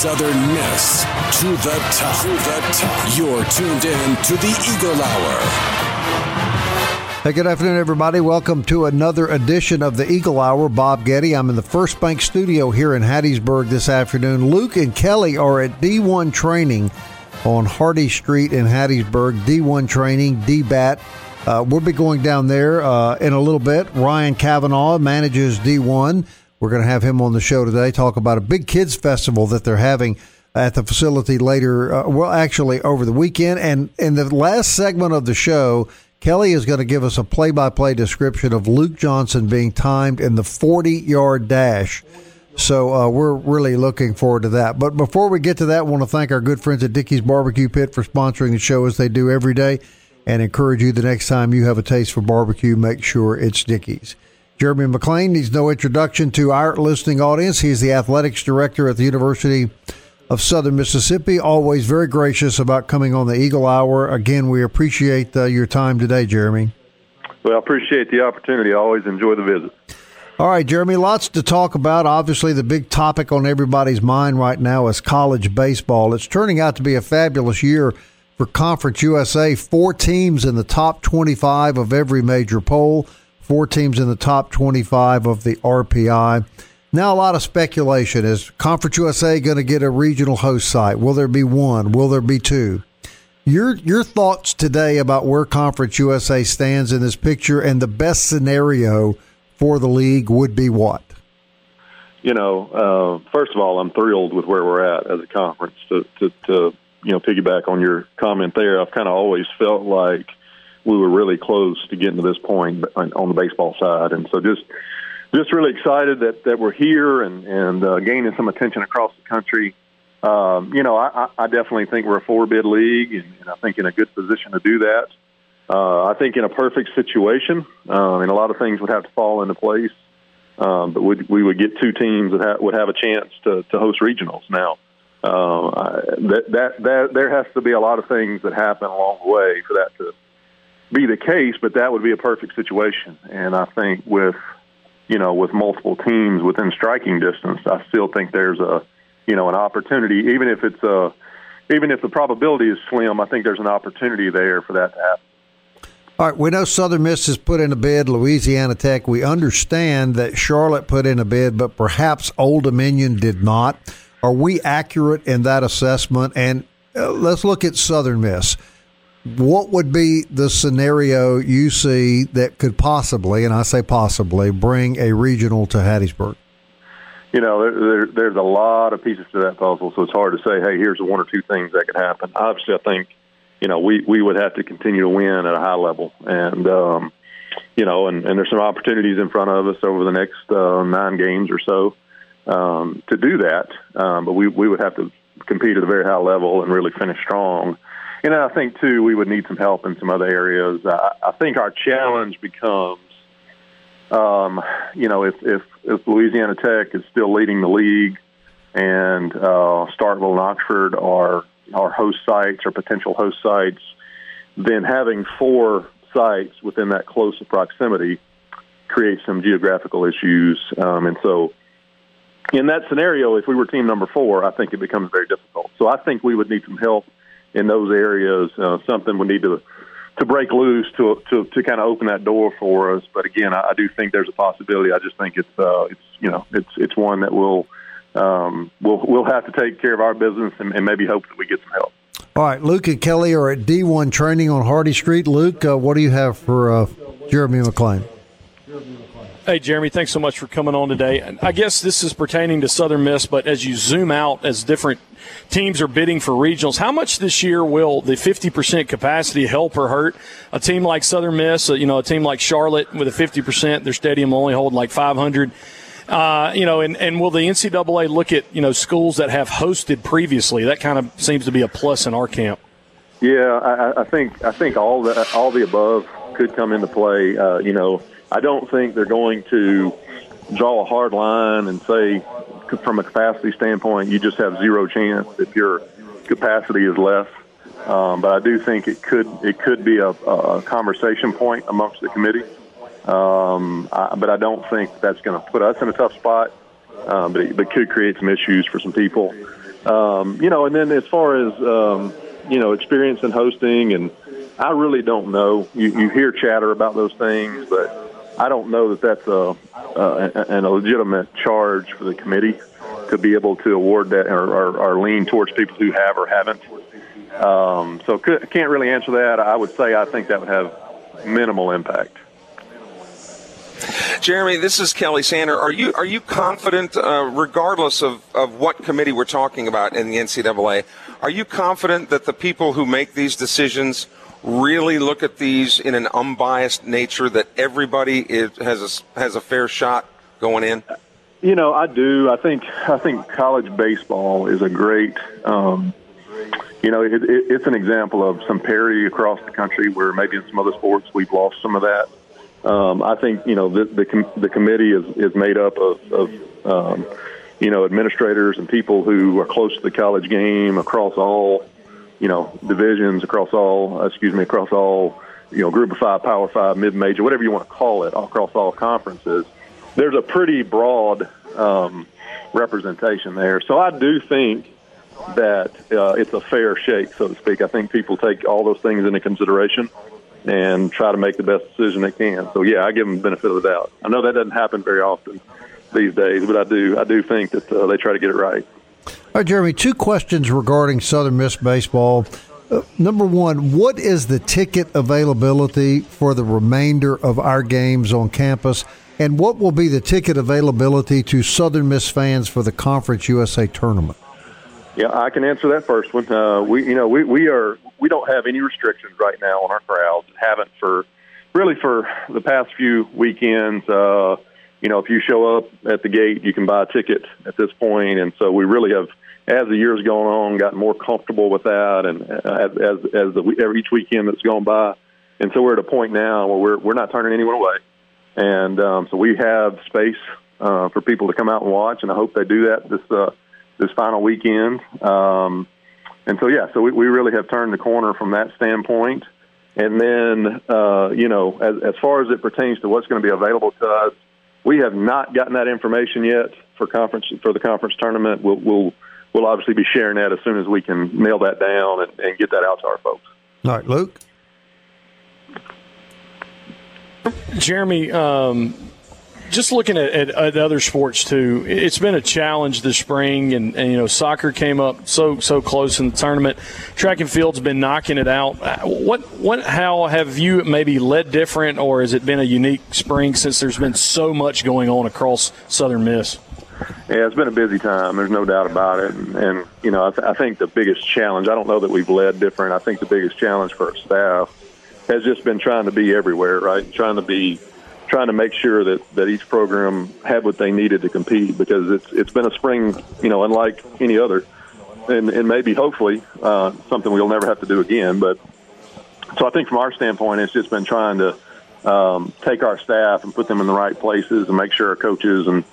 Southern Miss to the top. To the top. You're tuned in to the Eagle Hour. Hey, good afternoon, everybody. Welcome to another edition of the Eagle Hour. Bob Getty. I'm in the First Bank studio here in Hattiesburg this afternoon. Luke and Kelly are at D1 training on Hardy Street in Hattiesburg. D1 training, DBAT. Uh, we'll be going down there uh, in a little bit. Ryan Kavanaugh manages D1. We're going to have him on the show today, talk about a big kids festival that they're having at the facility later, uh, well, actually over the weekend. And in the last segment of the show, Kelly is going to give us a play by play description of Luke Johnson being timed in the 40 yard dash. So uh, we're really looking forward to that. But before we get to that, I want to thank our good friends at Dickey's Barbecue Pit for sponsoring the show as they do every day and encourage you the next time you have a taste for barbecue, make sure it's Dickey's. Jeremy McClain needs no introduction to our listening audience. He's the athletics director at the University of Southern Mississippi. Always very gracious about coming on the Eagle Hour. Again, we appreciate uh, your time today, Jeremy. Well, I appreciate the opportunity. I always enjoy the visit. All right, Jeremy, lots to talk about. Obviously, the big topic on everybody's mind right now is college baseball. It's turning out to be a fabulous year for Conference USA. Four teams in the top 25 of every major poll four teams in the top 25 of the RPI. Now, a lot of speculation. Is Conference USA going to get a regional host site? Will there be one? Will there be two? Your your thoughts today about where Conference USA stands in this picture and the best scenario for the league would be what? You know, uh, first of all, I'm thrilled with where we're at as a conference. To, to, to you know, piggyback on your comment there, I've kind of always felt like we were really close to getting to this point on, the baseball side, and so just just really excited that that we're here and and uh, gaining some attention across the country. Um, you know, I, I definitely think we're a four bid league, and, and I think in a good position to do that. Uh, I think in a perfect situation, uh, and a lot of things would have to fall into place, um, but we'd, we would get two teams that ha- would have a chance to, to host regionals. Now, uh, that, that that there has to be a lot of things that happen along the way for that to be the case, but that would be a perfect situation. And I think with you know with multiple teams within striking distance, I still think there's a you know an opportunity, even if it's a even if the probability is slim. I think there's an opportunity there for that to happen. All right, we know Southern Miss has put in a bid, Louisiana Tech. We understand that Charlotte put in a bid, but perhaps Old Dominion did not. Are we accurate in that assessment? And uh, let's look at Southern Miss what would be the scenario you see that could possibly, and I say possibly, bring a regional to Hattiesburg? You know, there, there, there's a lot of pieces to that puzzle, so it's hard to say, hey, here's one or two things that could happen. Obviously, I think, you know, we, we would have to continue to win at a high level. And, um, you know, and, and there's some opportunities in front of us over the next uh, nine games or so um, to do that. Um, but we, we would have to compete at a very high level and really finish strong. And I think too, we would need some help in some other areas. I, I think our challenge becomes, um, you know, if, if if Louisiana Tech is still leading the league, and uh, Starkville and Oxford are are host sites or potential host sites, then having four sites within that close proximity creates some geographical issues. Um, and so, in that scenario, if we were team number four, I think it becomes very difficult. So I think we would need some help in those areas. Uh, something we need to to break loose to to to kind of open that door for us. But again, I, I do think there's a possibility. I just think it's uh, it's you know it's it's one that we'll um, we'll we'll have to take care of our business and, and maybe hope that we get some help. All right, Luke and Kelly are at D1 training on Hardy Street. Luke, uh, what do you have for uh, Jeremy McClain? Hey, Jeremy, thanks so much for coming on today. I guess this is pertaining to Southern Miss, but as you zoom out, as different teams are bidding for regionals, how much this year will the 50% capacity help or hurt a team like Southern Miss, uh, you know, a team like Charlotte with a 50%, their stadium only holding like 500? Uh, you know, and, and will the NCAA look at you know schools that have hosted previously? That kind of seems to be a plus in our camp. Yeah, I, I think I think all the all the above could come into play. Uh, you know, I don't think they're going to draw a hard line and say, from a capacity standpoint, you just have zero chance if your capacity is less. Um, but I do think it could it could be a, a conversation point amongst the committee. Um, I, but I don't think that's going to put us in a tough spot. Um, but it but could create some issues for some people. Um, you know, and then as far as um, you know, experience in hosting, and I really don't know. You, you hear chatter about those things, but I don't know that that's a, a, a legitimate charge for the committee to be able to award that or, or, or lean towards people who have or haven't. Um, so could, can't really answer that. I would say I think that would have minimal impact. Jeremy, this is Kelly Sander. Are you are you confident, uh, regardless of, of what committee we're talking about in the NCAA, are you confident that the people who make these decisions really look at these in an unbiased nature, that everybody is, has a, has a fair shot going in? You know, I do. I think I think college baseball is a great. Um, you know, it, it, it's an example of some parity across the country where maybe in some other sports we've lost some of that. Um, I think you know the the, com- the committee is, is made up of, of um, you know administrators and people who are close to the college game across all you know divisions, across all excuse me, across all you know group of five, power five, mid major, whatever you want to call it, across all conferences. There's a pretty broad um, representation there, so I do think that uh, it's a fair shake, so to speak. I think people take all those things into consideration and try to make the best decision they can. So yeah, I give them the benefit of the doubt. I know that doesn't happen very often these days, but I do I do think that uh, they try to get it right. All right, Jeremy. Two questions regarding Southern Miss baseball. Uh, number one, what is the ticket availability for the remainder of our games on campus? And what will be the ticket availability to Southern Miss fans for the Conference USA tournament? Yeah, I can answer that first one. Uh, we, you know, we, we are we don't have any restrictions right now on our crowds. Haven't for really for the past few weekends. Uh, you know, if you show up at the gate, you can buy a ticket at this point, and so we really have, as the years gone on, gotten more comfortable with that, and as as, as the, each weekend that's gone by, and so we're at a point now where we're we're not turning anyone away, and um, so we have space uh, for people to come out and watch, and I hope they do that this uh, this final weekend. Um, and so, yeah, so we, we really have turned the corner from that standpoint. And then, uh, you know, as, as far as it pertains to what's going to be available to us, we have not gotten that information yet for conference for the conference tournament. We'll we'll, we'll obviously be sharing that as soon as we can nail that down and, and get that out to our folks. All right, Luke. Jeremy, um, just looking at, at, at, other sports too, it's been a challenge this spring, and, and, you know soccer came up so so close in the tournament. Track and field's been knocking it out. Uh, what what how have you maybe led different, or has it been a unique spring since there's been so much going on across Southern Miss? Yeah, it's been a busy time. There's no doubt about it, and, and you know I, th- I think the biggest challenge. I don't know that we've led different. I think the biggest challenge for our staff has just been trying to be everywhere, right? Trying to be trying to make sure that, that each program had what they needed to compete because it's it's been a spring, you know, unlike any other, and and maybe hopefully uh, something we'll never have to do again. But so I think from our standpoint, it's just been trying to um, take our staff and put them in the right places and make sure our coaches and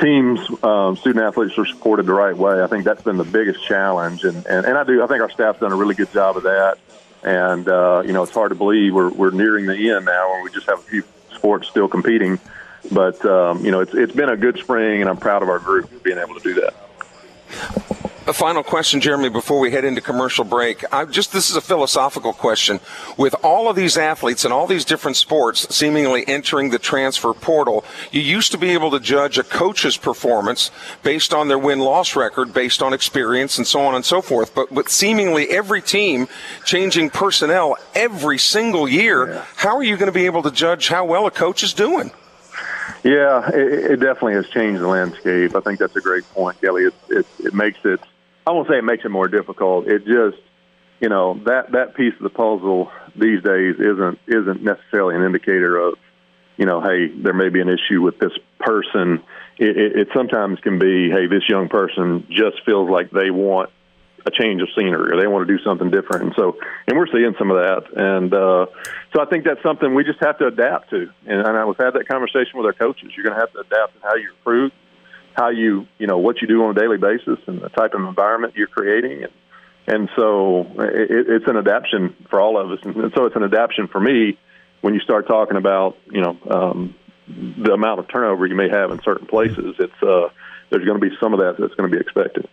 teams, um, student athletes are supported the right way. I think that's been the biggest challenge, and, and and I do I think our staff's done a really good job of that. And uh, you know, it's hard to believe we're we're nearing the end now, and we just have a few sports still competing. But um, you know, it's it's been a good spring, and I'm proud of our group being able to do that. A final question, Jeremy, before we head into commercial break. I just this is a philosophical question. With all of these athletes and all these different sports seemingly entering the transfer portal, you used to be able to judge a coach's performance based on their win-loss record, based on experience, and so on and so forth. But with seemingly every team changing personnel every single year, yeah. how are you going to be able to judge how well a coach is doing? Yeah, it, it, definitely has changed the landscape. I think that's a great point, Kelly. It, it, it makes it I won't say it makes it more difficult. It just, you know, that that piece of the puzzle these days isn't isn't necessarily an indicator of you know, hey, there may be an issue with this person. It, it, it sometimes can be, hey, this young person just feels like they want a change of scenery or they want to do something different. And so, and we're seeing some of that. And uh, so I think that's something we just have to adapt to. And, and I was had that conversation with our coaches. You're going to have to adapt in how you recruit, how you, you know, what you do on a daily basis and the type of environment you're creating. And, and so it, it's an adaptation for all of us. And so it's an adaptation for me when you start talking about, you know, um, the amount of turnover you may have in certain places. It's, uh, there's going to be some of that that's going to be expected.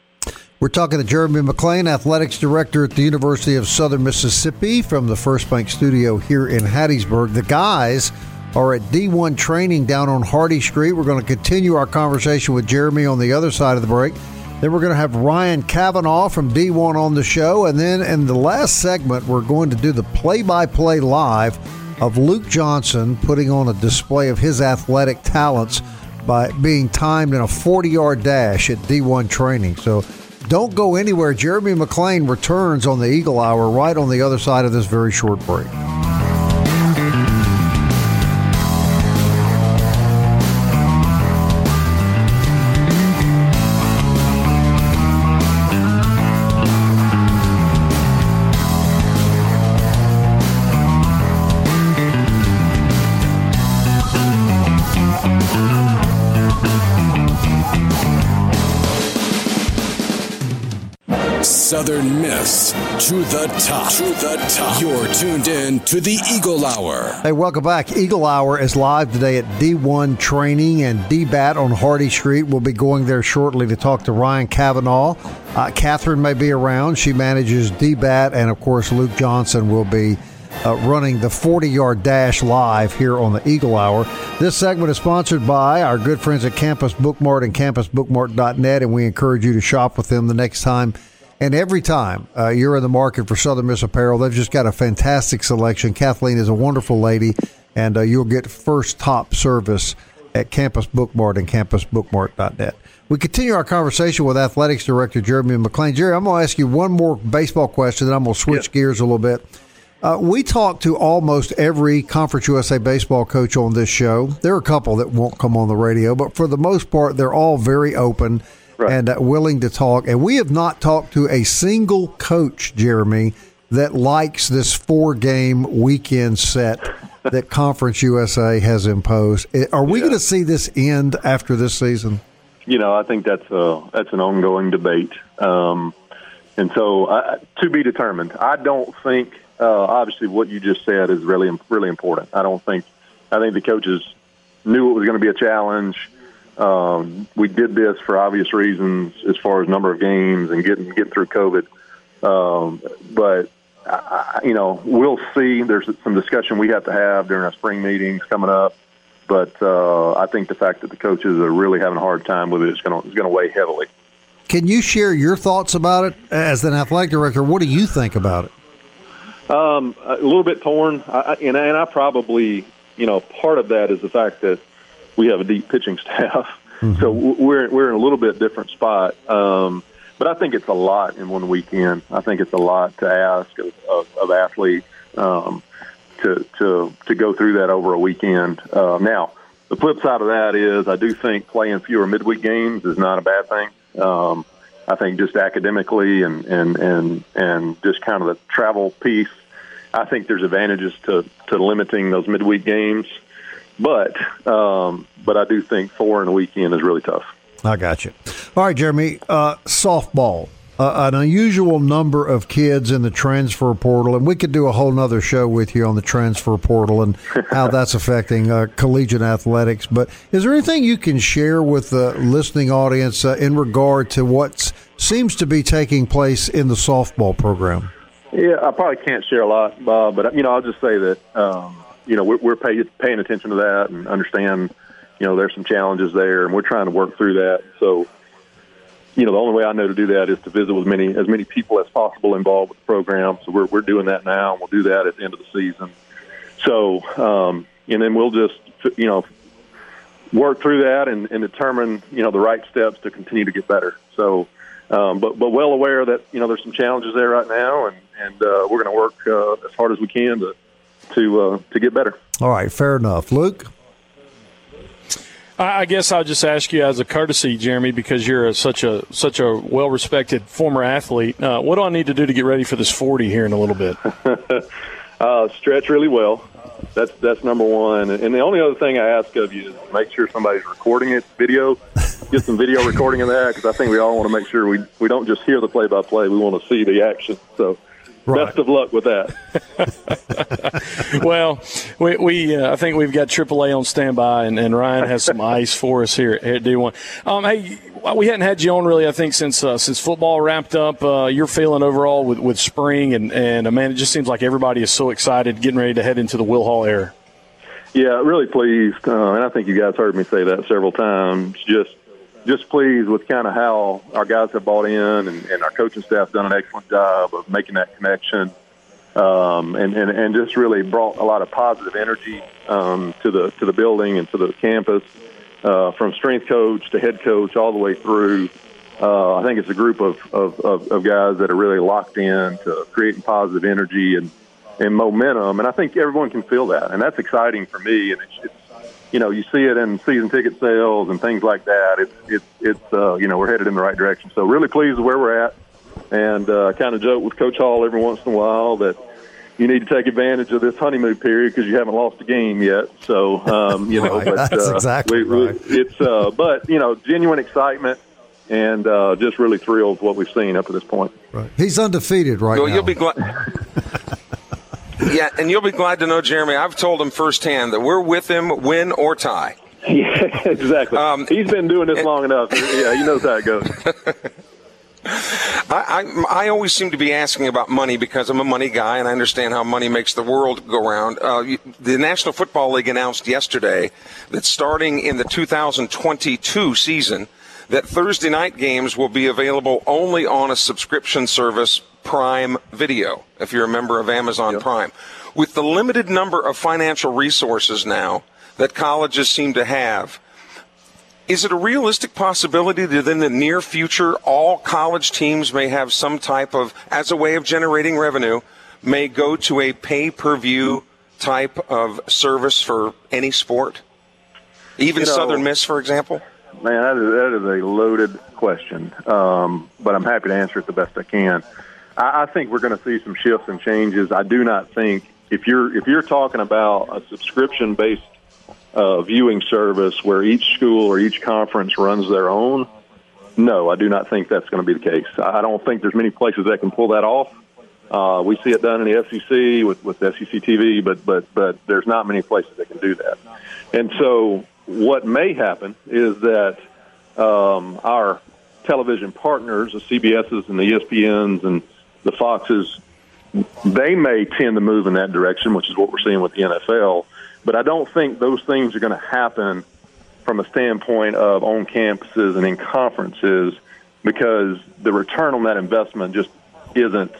We're talking to Jeremy McClain, Athletics Director at the University of Southern Mississippi from the First Bank Studio here in Hattiesburg. The guys are at D1 training down on Hardy Street. We're going to continue our conversation with Jeremy on the other side of the break. Then we're going to have Ryan Cavanaugh from D1 on the show. And then in the last segment, we're going to do the play by play live of Luke Johnson putting on a display of his athletic talents by being timed in a 40 yard dash at D1 training. So don't go anywhere. Jeremy McClain returns on the Eagle Hour right on the other side of this very short break. To the top. To the top. You're tuned in to the Eagle Hour. Hey, welcome back. Eagle Hour is live today at D1 Training and DBAT on Hardy Street. We'll be going there shortly to talk to Ryan Cavanaugh. Uh, Catherine may be around. She manages DBAT, and of course, Luke Johnson will be. Uh, running the 40 yard dash live here on the Eagle Hour. This segment is sponsored by our good friends at Campus Bookmart and campusbookmart.net, and we encourage you to shop with them the next time and every time uh, you're in the market for Southern Miss apparel, they've just got a fantastic selection. Kathleen is a wonderful lady, and uh, you'll get first top service at Campus Bookmart and campusbookmart.net. We continue our conversation with Athletics Director Jeremy McClain. Jerry, I'm going to ask you one more baseball question, then I'm going to switch yeah. gears a little bit. Uh, we talk to almost every Conference USA baseball coach on this show. There are a couple that won't come on the radio, but for the most part, they're all very open right. and uh, willing to talk. And we have not talked to a single coach, Jeremy, that likes this four game weekend set that Conference USA has imposed. Are we yeah. going to see this end after this season? You know, I think that's a that's an ongoing debate, um, and so uh, to be determined. I don't think uh, obviously what you just said is really really important. I don't think I think the coaches knew it was going to be a challenge. Um, we did this for obvious reasons as far as number of games and getting getting through COVID. Um, but I, you know, we'll see. There's some discussion we have to have during our spring meetings coming up. But uh, I think the fact that the coaches are really having a hard time with it is going to is going to weigh heavily. Can you share your thoughts about it as an athletic director? What do you think about it? Um, a little bit torn, I, and, and I probably, you know, part of that is the fact that we have a deep pitching staff, mm-hmm. so we're we're in a little bit different spot. Um, but I think it's a lot in one weekend. I think it's a lot to ask of, of, of athletes um, to to to go through that over a weekend. Uh, now, the flip side of that is I do think playing fewer midweek games is not a bad thing. Um, I think just academically and and and and just kind of the travel piece. I think there's advantages to to limiting those midweek games. But um, but I do think four in a weekend is really tough. I got you. All right, Jeremy. Uh, softball. Uh, an unusual number of kids in the transfer portal, and we could do a whole nother show with you on the transfer portal and how that's affecting uh, collegiate athletics. But is there anything you can share with the listening audience uh, in regard to what seems to be taking place in the softball program? Yeah, I probably can't share a lot, Bob, but you know, I'll just say that um, you know, we're, we're pay, paying attention to that and understand, you know, there's some challenges there, and we're trying to work through that. So, you know, the only way I know to do that is to visit with many as many people as possible involved with the program. So we're we're doing that now, and we'll do that at the end of the season. So, um, and then we'll just, you know, work through that and, and determine, you know, the right steps to continue to get better. So, um, but but well aware that you know there's some challenges there right now, and and uh, we're going to work uh, as hard as we can to to uh, to get better. All right, fair enough, Luke. I guess I'll just ask you as a courtesy, Jeremy, because you're a, such a such a well respected former athlete. Uh, what do I need to do to get ready for this 40 here in a little bit? uh, stretch really well. That's that's number one. And the only other thing I ask of you is make sure somebody's recording it, video. Get some video recording of that because I think we all want to make sure we we don't just hear the play by play. We want to see the action. So Right. Best of luck with that. well, we, we uh, I think we've got AAA on standby, and, and Ryan has some ice for us here at D1. Um, hey, we hadn't had you on really, I think, since uh, since football wrapped up. Uh, you're feeling overall with, with spring, and, and uh, man, it just seems like everybody is so excited, getting ready to head into the Will Hall era. Yeah, really pleased, uh, and I think you guys heard me say that several times. Just just pleased with kind of how our guys have bought in, and, and our coaching staff done an excellent job of making that connection, um, and, and and just really brought a lot of positive energy um, to the to the building and to the campus, uh, from strength coach to head coach all the way through. Uh, I think it's a group of, of, of, of guys that are really locked in to creating positive energy and, and momentum, and I think everyone can feel that, and that's exciting for me. And it's, it's you know, you see it in season ticket sales and things like that. It's it's it's uh, you know we're headed in the right direction. So really pleased with where we're at, and uh, kind of joke with Coach Hall every once in a while that you need to take advantage of this honeymoon period because you haven't lost a game yet. So um, you know, right. but, that's uh, exactly we, right. It's uh, but you know, genuine excitement and uh, just really thrilled with what we've seen up to this point. Right. He's undefeated right well, now. You'll be glad. yeah, and you'll be glad to know, Jeremy. I've told him firsthand that we're with him, win or tie. Yeah, exactly. Um, He's been doing this long enough. Yeah, he knows how it goes. I, I, I always seem to be asking about money because I'm a money guy and I understand how money makes the world go round. Uh, the National Football League announced yesterday that starting in the 2022 season, that Thursday night games will be available only on a subscription service Prime Video, if you're a member of Amazon yep. Prime. With the limited number of financial resources now that colleges seem to have, is it a realistic possibility that in the near future all college teams may have some type of, as a way of generating revenue, may go to a pay per view type of service for any sport? Even you know, Southern Miss, for example? Man, that is, that is a loaded question, um, but I'm happy to answer it the best I can. I, I think we're going to see some shifts and changes. I do not think if you're if you're talking about a subscription based uh, viewing service where each school or each conference runs their own, no, I do not think that's going to be the case. I don't think there's many places that can pull that off. Uh, we see it done in the SEC with, with SEC TV, but but but there's not many places that can do that. And so, what may happen is that um, our television partners, the CBSs and the ESPNs and the Foxes, they may tend to move in that direction, which is what we're seeing with the NFL. But I don't think those things are going to happen from a standpoint of on campuses and in conferences because the return on that investment just isn't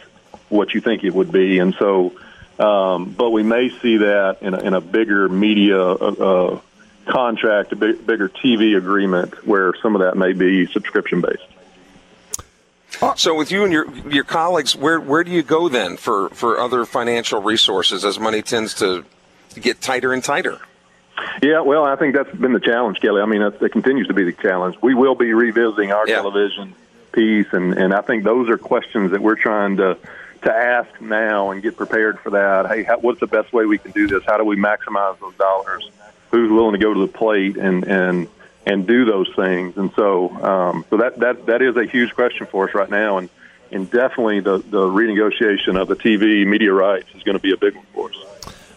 what you think it would be. And so, um, but we may see that in a, in a bigger media uh, uh contract, a big, bigger TV agreement where some of that may be subscription based. Uh, so, with you and your your colleagues, where where do you go then for for other financial resources as money tends to get tighter and tighter? Yeah, well, I think that's been the challenge, Kelly. I mean, it continues to be the challenge. We will be revisiting our yeah. television piece, and and I think those are questions that we're trying to to ask now and get prepared for that. Hey, how, what's the best way we can do this? How do we maximize those dollars? Who's willing to go to the plate and and and do those things. And so, um, so that, that, that is a huge question for us right now. And, and definitely the, the renegotiation of the TV media rights is going to be a big one for us.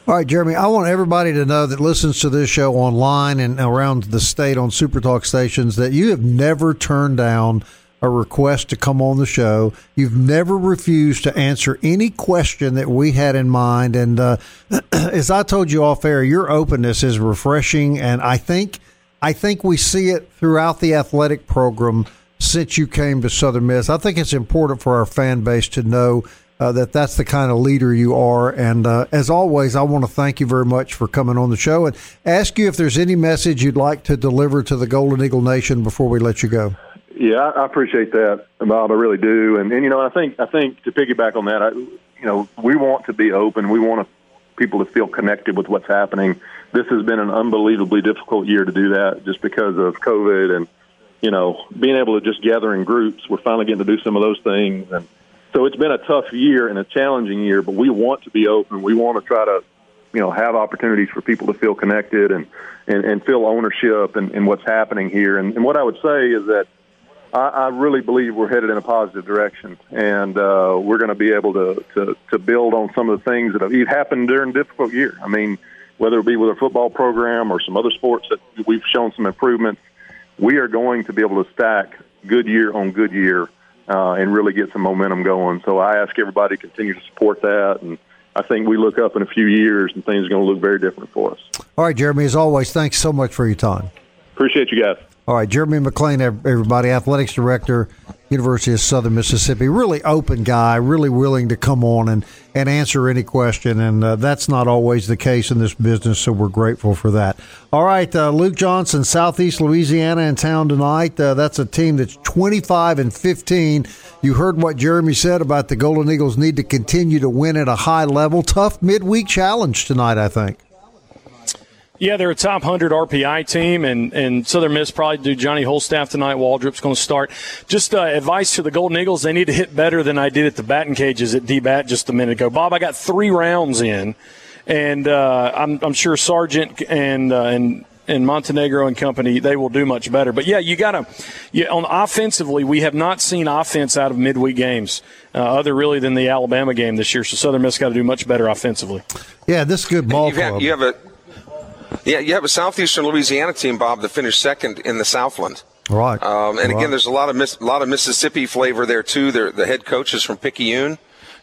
All right, Jeremy, I want everybody to know that listens to this show online and around the state on Super Talk stations that you have never turned down a request to come on the show. You've never refused to answer any question that we had in mind. And uh, as I told you off air, your openness is refreshing. And I think – I think we see it throughout the athletic program since you came to Southern Miss. I think it's important for our fan base to know uh, that that's the kind of leader you are. And uh, as always, I want to thank you very much for coming on the show and ask you if there's any message you'd like to deliver to the Golden Eagle Nation before we let you go. Yeah, I appreciate that, Bob. I really do. And, and you know, I think I think to piggyback on that, I, you know, we want to be open. We want people to feel connected with what's happening. This has been an unbelievably difficult year to do that, just because of COVID and you know being able to just gather in groups. We're finally getting to do some of those things, and so it's been a tough year and a challenging year. But we want to be open. We want to try to you know have opportunities for people to feel connected and and, and feel ownership in, in what's happening here. And, and what I would say is that I, I really believe we're headed in a positive direction, and uh, we're going to be able to, to to build on some of the things that have happened during a difficult year. I mean, whether it be with our football program or some other sports that we've shown some improvements, we are going to be able to stack good year on good year uh, and really get some momentum going. So I ask everybody to continue to support that and. I think we look up in a few years and things are going to look very different for us. All right, Jeremy, as always, thanks so much for your time. Appreciate you guys. All right, Jeremy McClain, everybody, athletics director, University of Southern Mississippi. Really open guy, really willing to come on and, and answer any question. And uh, that's not always the case in this business, so we're grateful for that. All right, uh, Luke Johnson, Southeast Louisiana in town tonight. Uh, that's a team that's 25 and 15. You heard what Jeremy said about the Golden Eagles need to continue to win at a high level. Tough midweek challenge tonight, I think. Yeah, they're a top 100 RPI team, and, and Southern Miss probably do Johnny Holstaff tonight. Waldrop's going to start. Just uh, advice to the Golden Eagles, they need to hit better than I did at the batting cages at D-Bat just a minute ago. Bob, I got three rounds in, and uh, I'm, I'm sure Sargent and, uh, and and Montenegro and company, they will do much better. But yeah, you got to. Yeah, on offensively, we have not seen offense out of midweek games, uh, other really than the Alabama game this year. So Southern Miss got to do much better offensively. Yeah, this is good ball you club. Have, you have a yeah, you have a southeastern Louisiana team, Bob, that finished second in the Southland. Right. Um, and right. again, there's a lot of a lot of Mississippi flavor there too. They're, the head coach is from Picayune,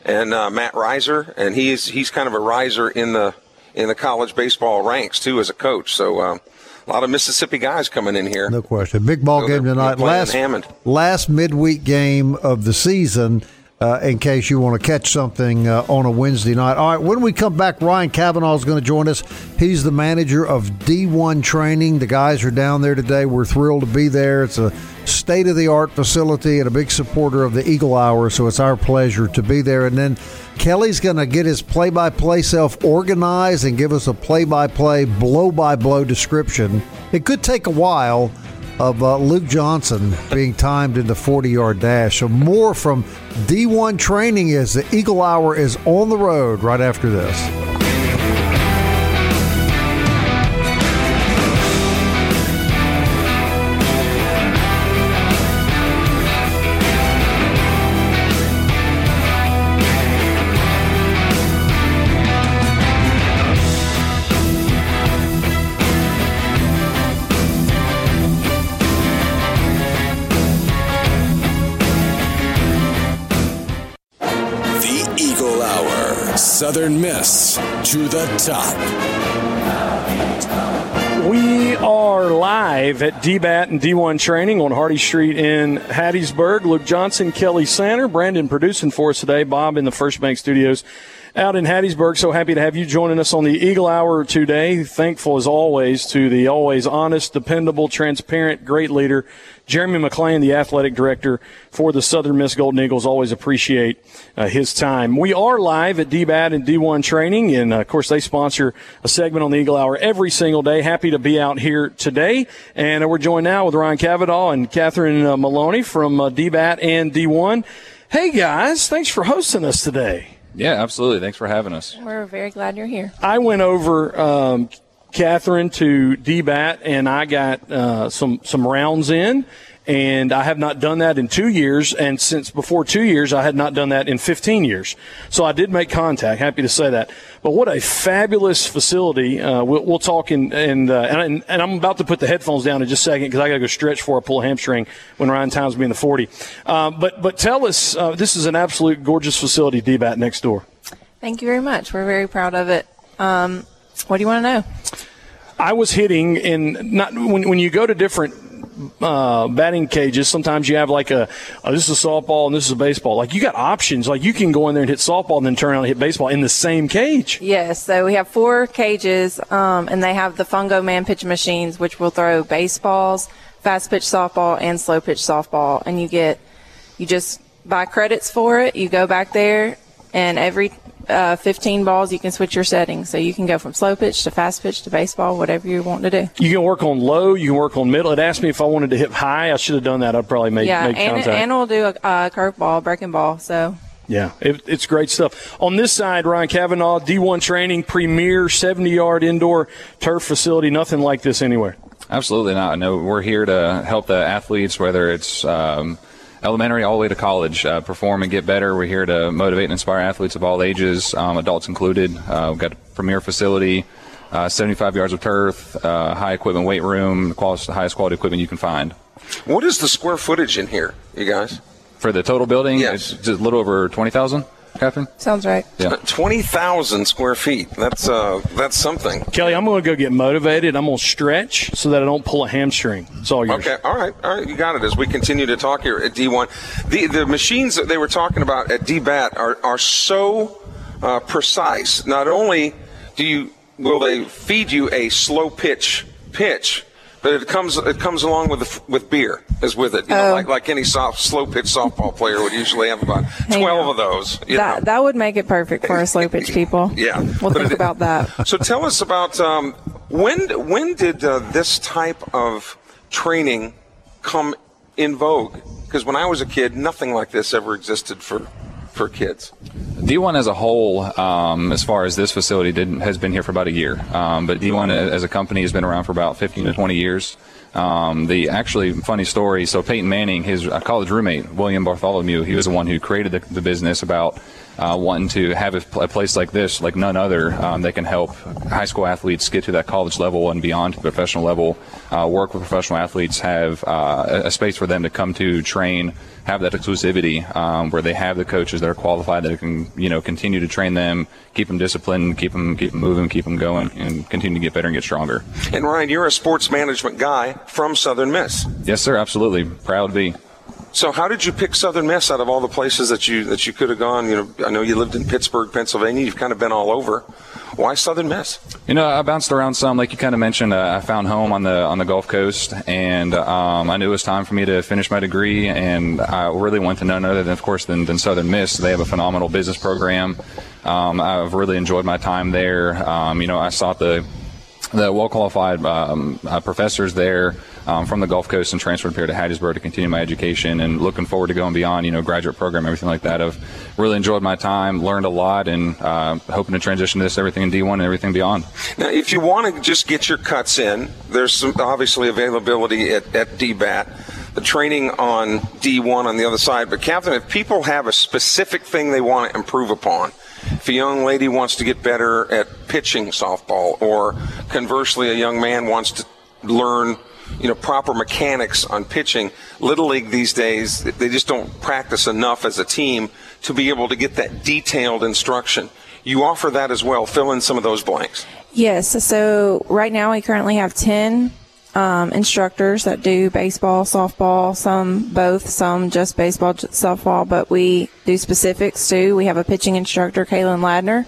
and uh, Matt Riser, and he's he's kind of a riser in the in the college baseball ranks too as a coach. So. Um, a lot of Mississippi guys coming in here. No question. Big ball so game tonight. Last Hammond. last midweek game of the season uh, in case you want to catch something uh, on a Wednesday night. All right, when we come back, Ryan Kavanaugh is going to join us. He's the manager of D1 training. The guys are down there today. We're thrilled to be there. It's a state of the art facility and a big supporter of the Eagle Hour, so it's our pleasure to be there. And then Kelly's going to get his play by play self organized and give us a play by play, blow by blow description. It could take a while of uh, Luke Johnson being timed in the 40 yard dash. So, more from D1 training as the Eagle Hour is on the road right after this. Southern Miss to the top. We are live at DBAT and D1 training on Hardy Street in Hattiesburg. Luke Johnson, Kelly Sander, Brandon producing for us today. Bob in the First Bank Studios out in Hattiesburg. So happy to have you joining us on the Eagle Hour today. Thankful as always to the always honest, dependable, transparent, great leader, Jeremy McClain, the athletic director for the Southern Miss Golden Eagles. Always appreciate uh, his time. We are live at DBAT and D1 training, and uh, of course they sponsor a segment on the Eagle Hour every single day. Happy to be out here today, and uh, we're joined now with Ryan Kavanaugh and Catherine uh, Maloney from uh, DBAT and D1. Hey guys, thanks for hosting us today. Yeah, absolutely. Thanks for having us. We're very glad you're here. I went over um, Catherine to DBAT, and I got uh, some some rounds in, and I have not done that in two years. And since before two years, I had not done that in 15 years. So I did make contact. Happy to say that. But what a fabulous facility. Uh, we'll, we'll, talk in, and, uh, and, and I'm about to put the headphones down in just a second because I got to go stretch before I pull a hamstring when Ryan Times be in the 40. Uh, but but tell us, uh, this is an absolute gorgeous facility, DBAT next door. Thank you very much. We're very proud of it. Um, what do you want to know? I was hitting in not when when you go to different uh, batting cages, sometimes you have like a oh, this is a softball and this is a baseball. Like you got options. Like you can go in there and hit softball and then turn around and hit baseball in the same cage. Yes. So we have four cages, um, and they have the Fungo Man pitch machines, which will throw baseballs, fast pitch softball, and slow pitch softball. And you get you just buy credits for it. You go back there, and every uh, 15 balls, you can switch your settings. So you can go from slow pitch to fast pitch to baseball, whatever you want to do. You can work on low, you can work on middle. It asked me if I wanted to hit high. I should have done that. I'd probably make, yeah, make and, contact. and we'll do a, a curveball, breaking ball. So Yeah, it, it's great stuff. On this side, Ryan Kavanaugh, D1 training, premier 70 yard indoor turf facility. Nothing like this anywhere. Absolutely not. No, we're here to help the athletes, whether it's um, elementary all the way to college, uh, perform and get better. We're here to motivate and inspire athletes of all ages, um, adults included. Uh, we've got a premier facility, uh, 75 yards of turf, uh, high equipment weight room, the quality, the highest quality equipment you can find. What is the square footage in here, you guys? For the total building, Yes. it's just a little over 20,000, Catherine? sounds right. Yeah. Twenty thousand square feet. That's uh, that's something. Kelly, I'm going to go get motivated. I'm going to stretch so that I don't pull a hamstring. It's all yours. Okay, all right, all right, you got it. As we continue to talk here at D1, the the machines that they were talking about at DBAT are are so uh, precise. Not only do you will they feed you a slow pitch pitch, but it comes it comes along with the, with beer is with it. You know, Oh. like like any soft slow pitch softball player would usually have about twelve of those. you That know. that would make it perfect for our slow pitch people. Yeah. we'll But think it- about that. So tell us about um, when when did uh, this type of training come in vogue? Because when I was a kid, nothing like this ever existed for for kids. D1 as a whole, um, as far as this facility, didn't, has been here for about a year. Um, but D1 as a company has been around for about 15 to 20 years. Um, the actually funny story. So Peyton Manning, his college roommate William Bartholomew, he was the one who created the, the business about uh, wanting to have a, a place like this, like none other, um, that can help high school athletes get to that college level and beyond to the professional level. Uh, work with professional athletes, have uh, a, a space for them to come to train, have that exclusivity um, where they have the coaches that are qualified that can you know continue to train them, keep them disciplined, keep them keep them moving, keep them going, and continue to get better and get stronger. And Ryan, you're a sports management guy from Southern Miss. Yes, sir, absolutely proud to be. So how did you pick Southern Miss out of all the places that you that you could have gone? You know, I know you lived in Pittsburgh, Pennsylvania. You've kind of been all over. Why Southern Miss? You know, I bounced around some, like you kind of mentioned. Uh, I found home on the on the Gulf Coast, and um, I knew it was time for me to finish my degree. And I really went to none other than, of course, than, than Southern Miss. They have a phenomenal business program. Um, I've really enjoyed my time there. Um, you know, I sought the the well qualified um, uh, professors there um, from the Gulf Coast and transferred here to Hattiesburg to continue my education and looking forward to going beyond, you know, graduate program, everything like that. I've really enjoyed my time, learned a lot, and uh, hoping to transition to this everything in D1 and everything beyond. Now, if you want to just get your cuts in, there's some obviously availability at, at DBAT, the training on D1 on the other side. But, Catherine, if people have a specific thing they want to improve upon, if a young lady wants to get better at pitching softball, or conversely, a young man wants to learn you know proper mechanics on pitching little league these days they just don't practice enough as a team to be able to get that detailed instruction you offer that as well fill in some of those blanks Yes. So right now we currently have 10 um, instructors that do baseball, softball, some both, some just baseball, softball, but we do specifics too. We have a pitching instructor, Kaylin Ladner.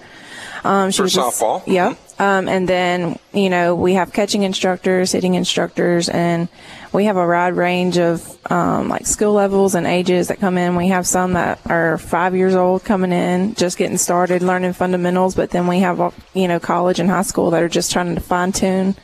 Um, she For was just- softball? Yep. Um, and then, you know, we have catching instructors, hitting instructors, and we have a wide range of um, like skill levels and ages that come in. We have some that are five years old coming in, just getting started, learning fundamentals, but then we have, you know, college and high school that are just trying to fine tune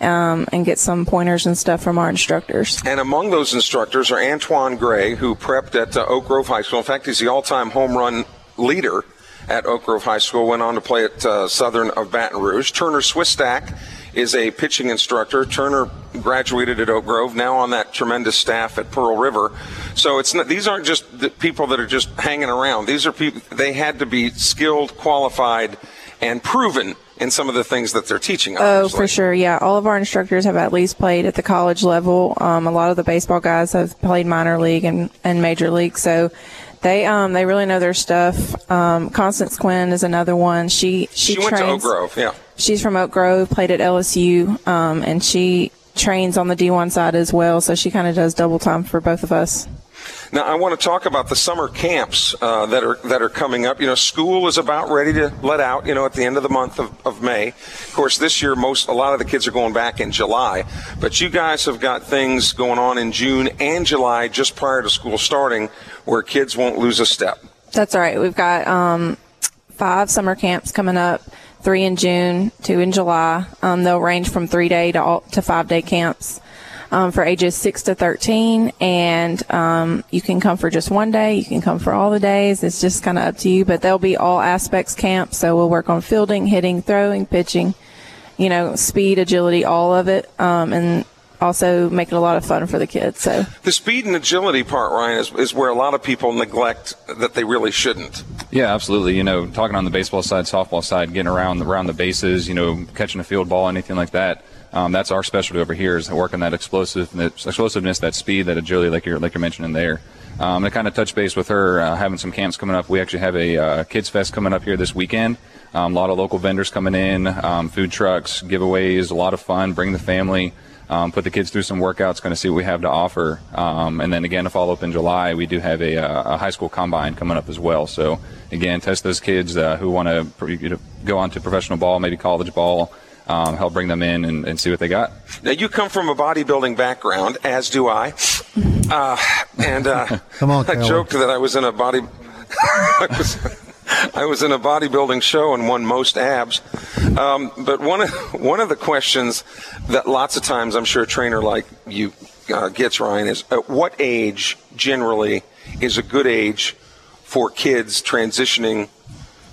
um, and get some pointers and stuff from our instructors. And among those instructors are Antoine Gray, who prepped at uh, Oak Grove High School. In fact, he's the all-time home run leader at Oak Grove High School. Went on to play at uh, Southern of Baton Rouge. Turner Swistack is a pitching instructor. Turner graduated at Oak Grove, now on that tremendous staff at Pearl River. So it's not, these aren't just the people that are just hanging around. These are people they had to be skilled, qualified, and proven in some of the things that they're teaching. Us. Oh, for sure. Yeah. All of our instructors have at least played at the college level. Um, a lot of the baseball guys have played minor league and, and major league. So they, um, they really know their stuff. Um, Constance Quinn is another one. She, she, She went trains, to Oak Grove, yeah. She's from Oak Grove, played at LSU, um, and she trains on the D1 side as well. So she kind of does double time for both of us. Now, I want to talk about the summer camps uh, that are that are coming up. You know, school is about ready to let out. You know, at the end of the month of, of May. Of course, this year most a lot of the kids are going back in July, but you guys have got things going on in June and July just prior to school starting, where kids won't lose a step. That's right. We've got um, five summer camps coming up three in June, two in July. Um, they'll range from three day to, all, to five day camps. Um, for ages 6 to 13 and um, you can come for just one day you can come for all the days it's just kind of up to you but they'll be all aspects camps so we'll work on fielding hitting throwing pitching you know speed agility all of it um, and also make it a lot of fun for the kids. So the speed and agility part, Ryan, is, is where a lot of people neglect that they really shouldn't. Yeah, absolutely. You know, talking on the baseball side, softball side, getting around around the bases, you know, catching a field ball, anything like that. Um, that's our specialty over here is working that explosive, that explosiveness, that speed, that agility, like you're like you're mentioning there. Um, to kind of touch base with her, uh, having some camps coming up. We actually have a uh, kids fest coming up here this weekend. Um, a lot of local vendors coming in, um, food trucks, giveaways, a lot of fun. Bring the family um, put the kids through some workouts, kind of see what we have to offer. Um, and then again, to follow up in July, we do have a, uh, a, high school combine coming up as well. So again, test those kids uh, who want to go on to professional ball, maybe college ball. Um, help bring them in and, and, see what they got. Now you come from a bodybuilding background, as do I, uh, and uh, come on, I joked that I was in a body. I was in a bodybuilding show and won most abs. Um, but one of one of the questions that lots of times I'm sure a trainer like you uh, gets Ryan is at what age generally is a good age for kids transitioning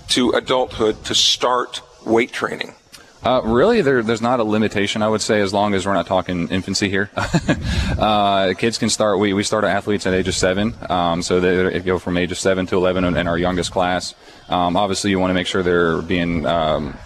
to adulthood to start weight training? Uh, really, there, there's not a limitation, I would say, as long as we're not talking infancy here. uh, kids can start, we, we start athletes at age of seven. Um, so they go from age of seven to 11 in our youngest class. Um, obviously, you want to make sure they're being um,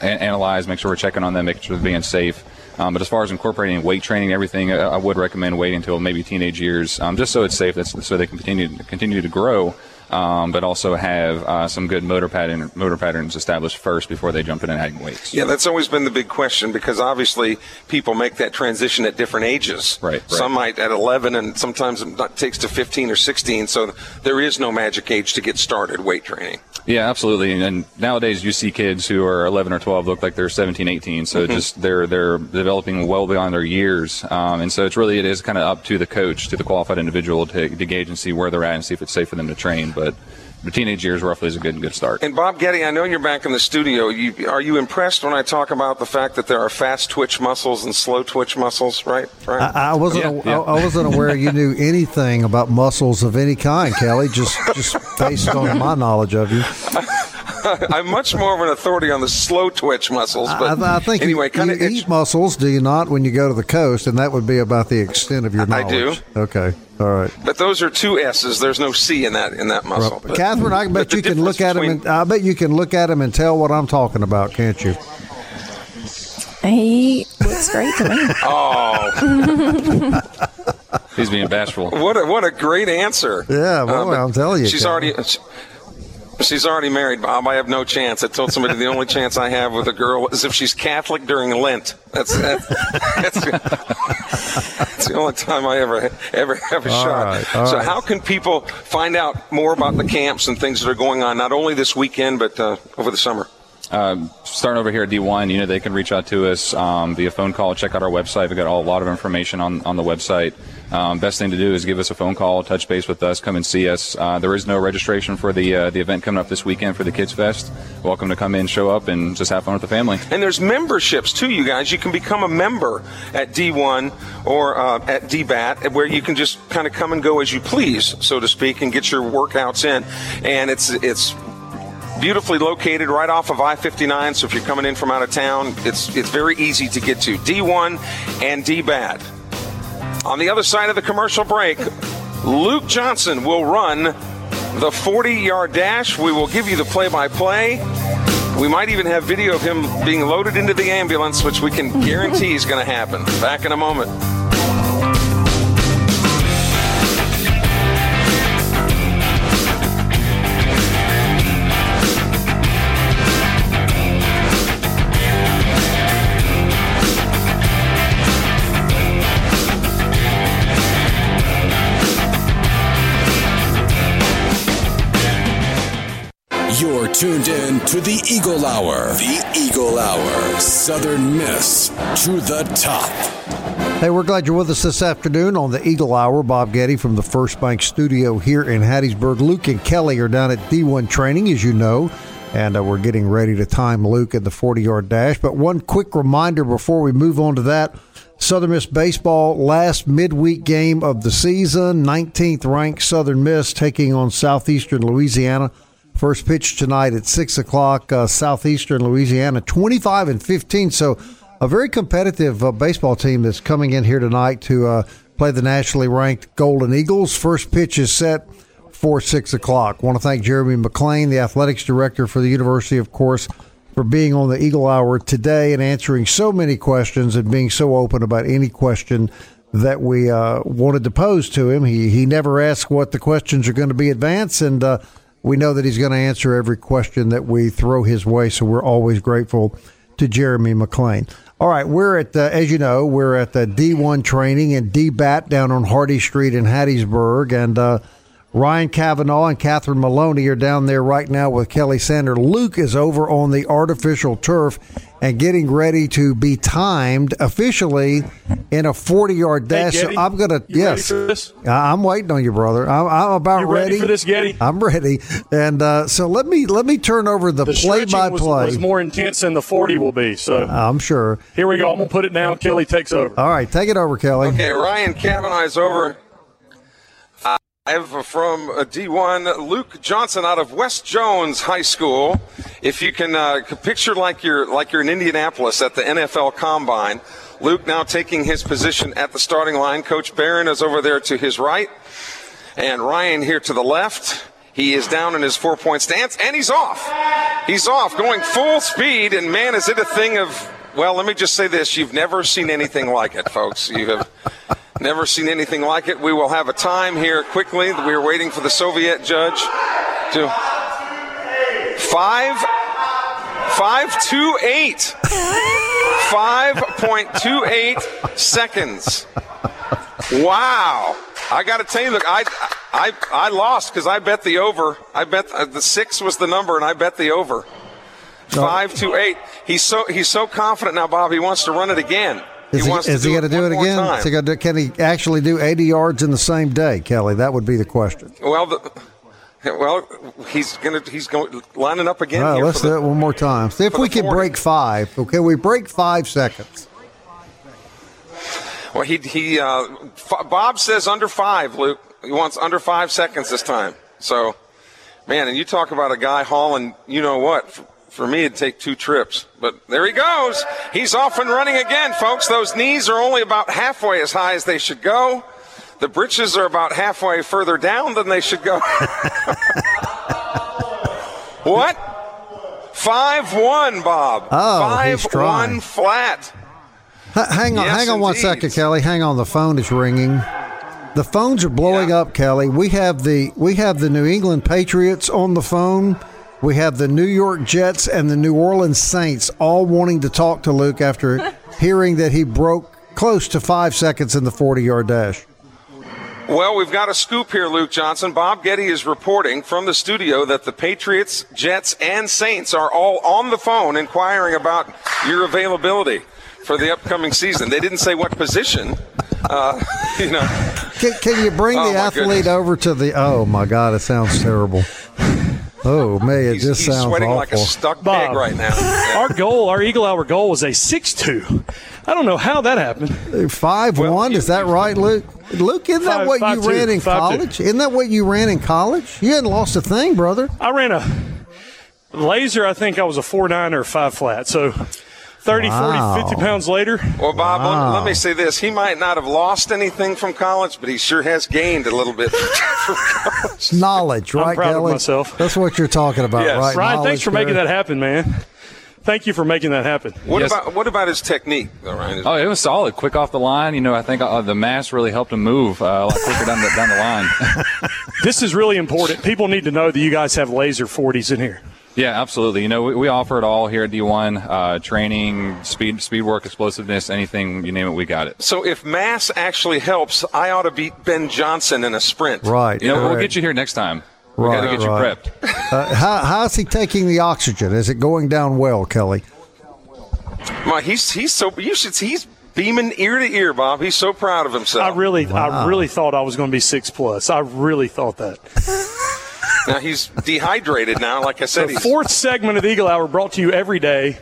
analyzed, make sure we're checking on them, making sure they're being safe. Um, but as far as incorporating weight training, everything, I, I would recommend waiting until maybe teenage years, um, just so it's safe, that's, so they can continue continue to grow um, but also have uh, some good motor pattern motor patterns established first before they jump in and adding weights. Yeah, that's always been the big question because obviously people make that transition at different ages. Right. right. Some might at 11, and sometimes it takes to 15 or 16. So there is no magic age to get started weight training. Yeah, absolutely. And nowadays you see kids who are 11 or 12 look like they're 17, 18. So mm-hmm. just they're they're developing well beyond their years. Um, and so it's really it is kind of up to the coach, to the qualified individual to, to gauge and see where they're at and see if it's safe for them to train. But the teenage years roughly is a good good start. And Bob Getty, I know you're back in the studio. You, are you impressed when I talk about the fact that there are fast twitch muscles and slow twitch muscles? Right, right. I, I wasn't. Yeah, a, yeah. I, I, wasn't aware you knew anything about muscles of any kind, Kelly. Just just based on my knowledge of you. I'm much more of an authority on the slow twitch muscles. But I, I think anyway, you, you eat muscles, do you not, when you go to the coast? And that would be about the extent of your knowledge. I do. Okay. All right. But those are two S's. There's no C in that in that muscle. Right. But, Catherine, I bet you can look at between... him. And, I bet you can look at him and tell what I'm talking about, can't you? He looks great to me. oh. He's being bashful. What a, what a great answer. Yeah, boy, uh, I'm telling you. She's already She's already married, Bob. I have no chance. I told somebody the only chance I have with a girl is if she's Catholic during Lent. That's that's, that's, that's the only time I ever ever have a all shot. Right, so, right. how can people find out more about the camps and things that are going on, not only this weekend but uh, over the summer? Uh, starting over here at D1, you know, they can reach out to us um, via phone call. Check out our website. We've got a lot of information on, on the website. Um, best thing to do is give us a phone call, touch base with us, come and see us. Uh, there is no registration for the uh, the event coming up this weekend for the Kids Fest. Welcome to come in, show up, and just have fun with the family. And there's memberships too, you guys. You can become a member at D1 or uh, at DBAT, where you can just kind of come and go as you please, so to speak, and get your workouts in. And it's it's beautifully located right off of I-59. So if you're coming in from out of town, it's it's very easy to get to. D1 and DBAT. On the other side of the commercial break, Luke Johnson will run the 40 yard dash. We will give you the play by play. We might even have video of him being loaded into the ambulance, which we can guarantee is going to happen. Back in a moment. Tuned in to the Eagle Hour. The Eagle Hour. Southern Miss to the top. Hey, we're glad you're with us this afternoon on the Eagle Hour. Bob Getty from the First Bank Studio here in Hattiesburg. Luke and Kelly are down at D1 training, as you know. and uh, we're getting ready to time Luke in the 40 yard dash. But one quick reminder before we move on to that Southern Miss baseball last midweek game of the season. 19th ranked Southern Miss taking on Southeastern Louisiana. First pitch tonight at six o'clock. Uh, Southeastern Louisiana, 25 and 15. So a very competitive uh, baseball team that's coming in here tonight to uh, play the nationally ranked Golden Eagles. First pitch is set for six o'clock. Want to thank Jeremy McClain, the athletics director for the university, of course for being on the Eagle Hour today and answering so many questions and being so open about any question that we uh, wanted to pose to him. He he never asks what the questions are going to be advanced, and uh, we know that he's going to answer every question that we throw his way. So we're always grateful to Jeremy McClain. All right, we're at the, as you know, we're at the D1 training and DBAT down on Hardy Street in Hattiesburg, and. Uh, Ryan Kavanaugh and Catherine Maloney are down there right now with Kelly Sander. Luke is over on the artificial turf and getting ready to be timed officially in a 40 yard dash. Hey, so I'm going to, yes. I'm waiting on you, brother. I'm, I'm about you ready. ready. for this, Getty? I'm ready. And uh, so let me let me turn over the play by play. was more intense than the 40 will be. So I'm sure. Here we go. I'm going to put it down. Kelly takes over. All right, take it over, Kelly. Okay, Ryan Kavanaugh is over Have from D1 Luke Johnson out of West Jones High School. If you can uh, picture like you're like you're in Indianapolis at the NFL Combine, Luke now taking his position at the starting line. Coach Barron is over there to his right, and Ryan here to the left. He is down in his four point stance, and he's off. He's off, going full speed, and man, is it a thing of well, let me just say this: you've never seen anything like it, folks. You have Never seen anything like it. We will have a time here quickly. We are waiting for the Soviet judge to five five two eight five point two eight seconds. Wow. I got to tell you, look, I, I, I lost because I bet the over. I bet uh, the six was the number, and I bet the over. Five to eight. He's so he's so confident now, Bob. He wants to run it again. Is he, he, is he going to do it again? Is he going to, can he actually do 80 yards in the same day, Kelly? That would be the question. Well, the, well, he's going to he's going lining up again. All right, let's the, do it one more time. See if we can break five. Okay, we break five seconds. Well, he he uh, Bob says under five. Luke, he wants under five seconds this time. So, man, and you talk about a guy hauling, you know what? For me, it'd take two trips. But there he goes. He's off and running again, folks. Those knees are only about halfway as high as they should go. The britches are about halfway further down than they should go. what? Five one, Bob. Oh, Five he's trying. one flat. H- hang on, Yes, hang on one indeed. second, Kelly. Hang on, the phone is ringing. The phones are blowing Yeah. up, Kelly. We have the we have the New England Patriots on the phone. We have the New York Jets and the New Orleans Saints all wanting to talk to Luke after hearing that he broke close to five seconds in the forty-yard dash. Well, we've got a scoop here, Luke Johnson. Bob Getty is reporting from the studio that the Patriots, Jets, and Saints are all on the phone inquiring about your availability for the upcoming season. They didn't say what position. Uh, you know, Can, can you bring Oh, the athlete goodness. over to the? Oh my God, it sounds terrible. Oh man, it he's, just he's sounds sweating awful. like a stuck Bob. pig right now. Our goal, our Eagle Hour goal, was a six-two. I don't know how that happened. Five Well, one, you- is that right, Luke? Luke, isn't that what five you two, ran in five two. college? Isn't that what you ran in college? You hadn't lost a thing, brother. I ran a laser. I think I was a four nine or five flat. So 30, Wow. 40, 50 pounds later. Well, Bob, let- Wow. let, me say this. He might not have lost anything from college, but he sure has gained a little bit from college. Knowledge, right, proud of myself. That's what you're talking about, Yes. right? Ryan, thanks Knowledge for making that happen, man. Thank you for making that happen. What Yes. about what about his technique, though, Ryan? Oh, it was solid. Quick off the line. You know, I think uh, the mass really helped him move uh, a lot quicker down the, down the line. This is really important. People need to know that you guys have laser 40s in here. Yeah, absolutely. You know, we, we offer it all here at D1 uh, training, speed, speed work, explosiveness, anything, you name it, we got it. So if mass actually helps, I ought to beat Ben Johnson in a sprint. Right. You know, we'll get you here next time. We Right, got to get right. you prepped. Uh, how, how's he taking the oxygen? Is it going down well, Kelly? My, he's he's so you should see he's beaming ear to ear, Bob. He's so proud of himself. I really, I really thought I was going to be six plus. I really thought that. now he's dehydrated now. Like I said, The he's fourth segment of the Eagle Hour brought to you every day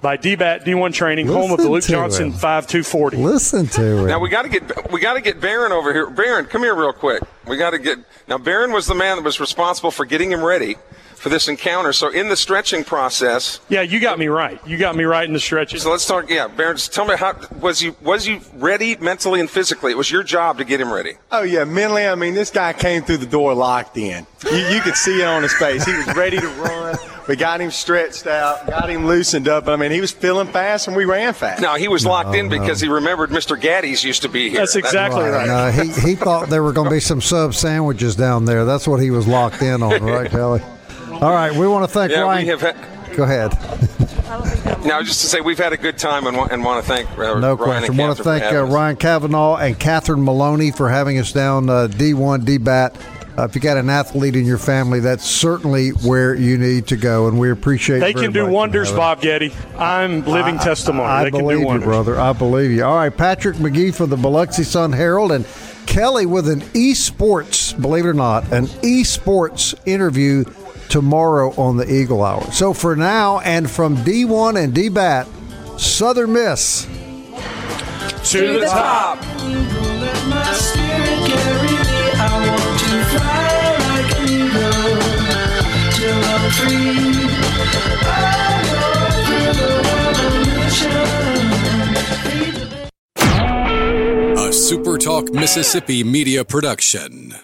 by DBAT D1 Training, home of the Luke Johnson him. 5240. Listen to it. Now we got to get we got to get Barron over here. Barron, come here real quick. We got to get now. Barron was the man that was responsible for getting him ready for this encounter. So in the stretching process, Yeah, you got me right. You got me right in the stretches. so let's talk. Yeah, Barron, just tell me how was you was you ready mentally and physically? It was your job to get him ready. Oh yeah, mentally. I mean, this guy came through the door locked in. You, you could see it on his face. He was ready to run. We got him stretched out, got him loosened up. I mean, he was feeling fast, and we ran fast. Now he was locked in because he remembered Mr. Gaddy's used to be here. That's exactly right. No, he, he thought there were going to be some sub sandwiches down there. That's what he was locked in on, right, Kelly? All right, we want to thank Yeah, Ryan. we have. Had, Go ahead. now, just to say, we've had a good time and, wa- and want to thank uh, No Ryan question. and want to thank uh. Ryan Kavanaugh and Catherine Maloney for having us down uh, D1 DBAT. Uh, if you got an athlete in your family, that's certainly where you need to go, and we appreciate. They very can do much wonders, Bob Getty. I'm living testimony. I they can believe do you, brother. I believe you. All right, Patrick McGee for the Biloxi Sun Herald and Kelly with an esports, believe it or not, an esports interview tomorrow on the Eagle Hour. So for now, and from D1 and DBAT, Southern Miss. To the top. Let my spirit carry me. I want to fly like an eagle till I'm free. I go through the revolution. A SuperTalk Mississippi media production.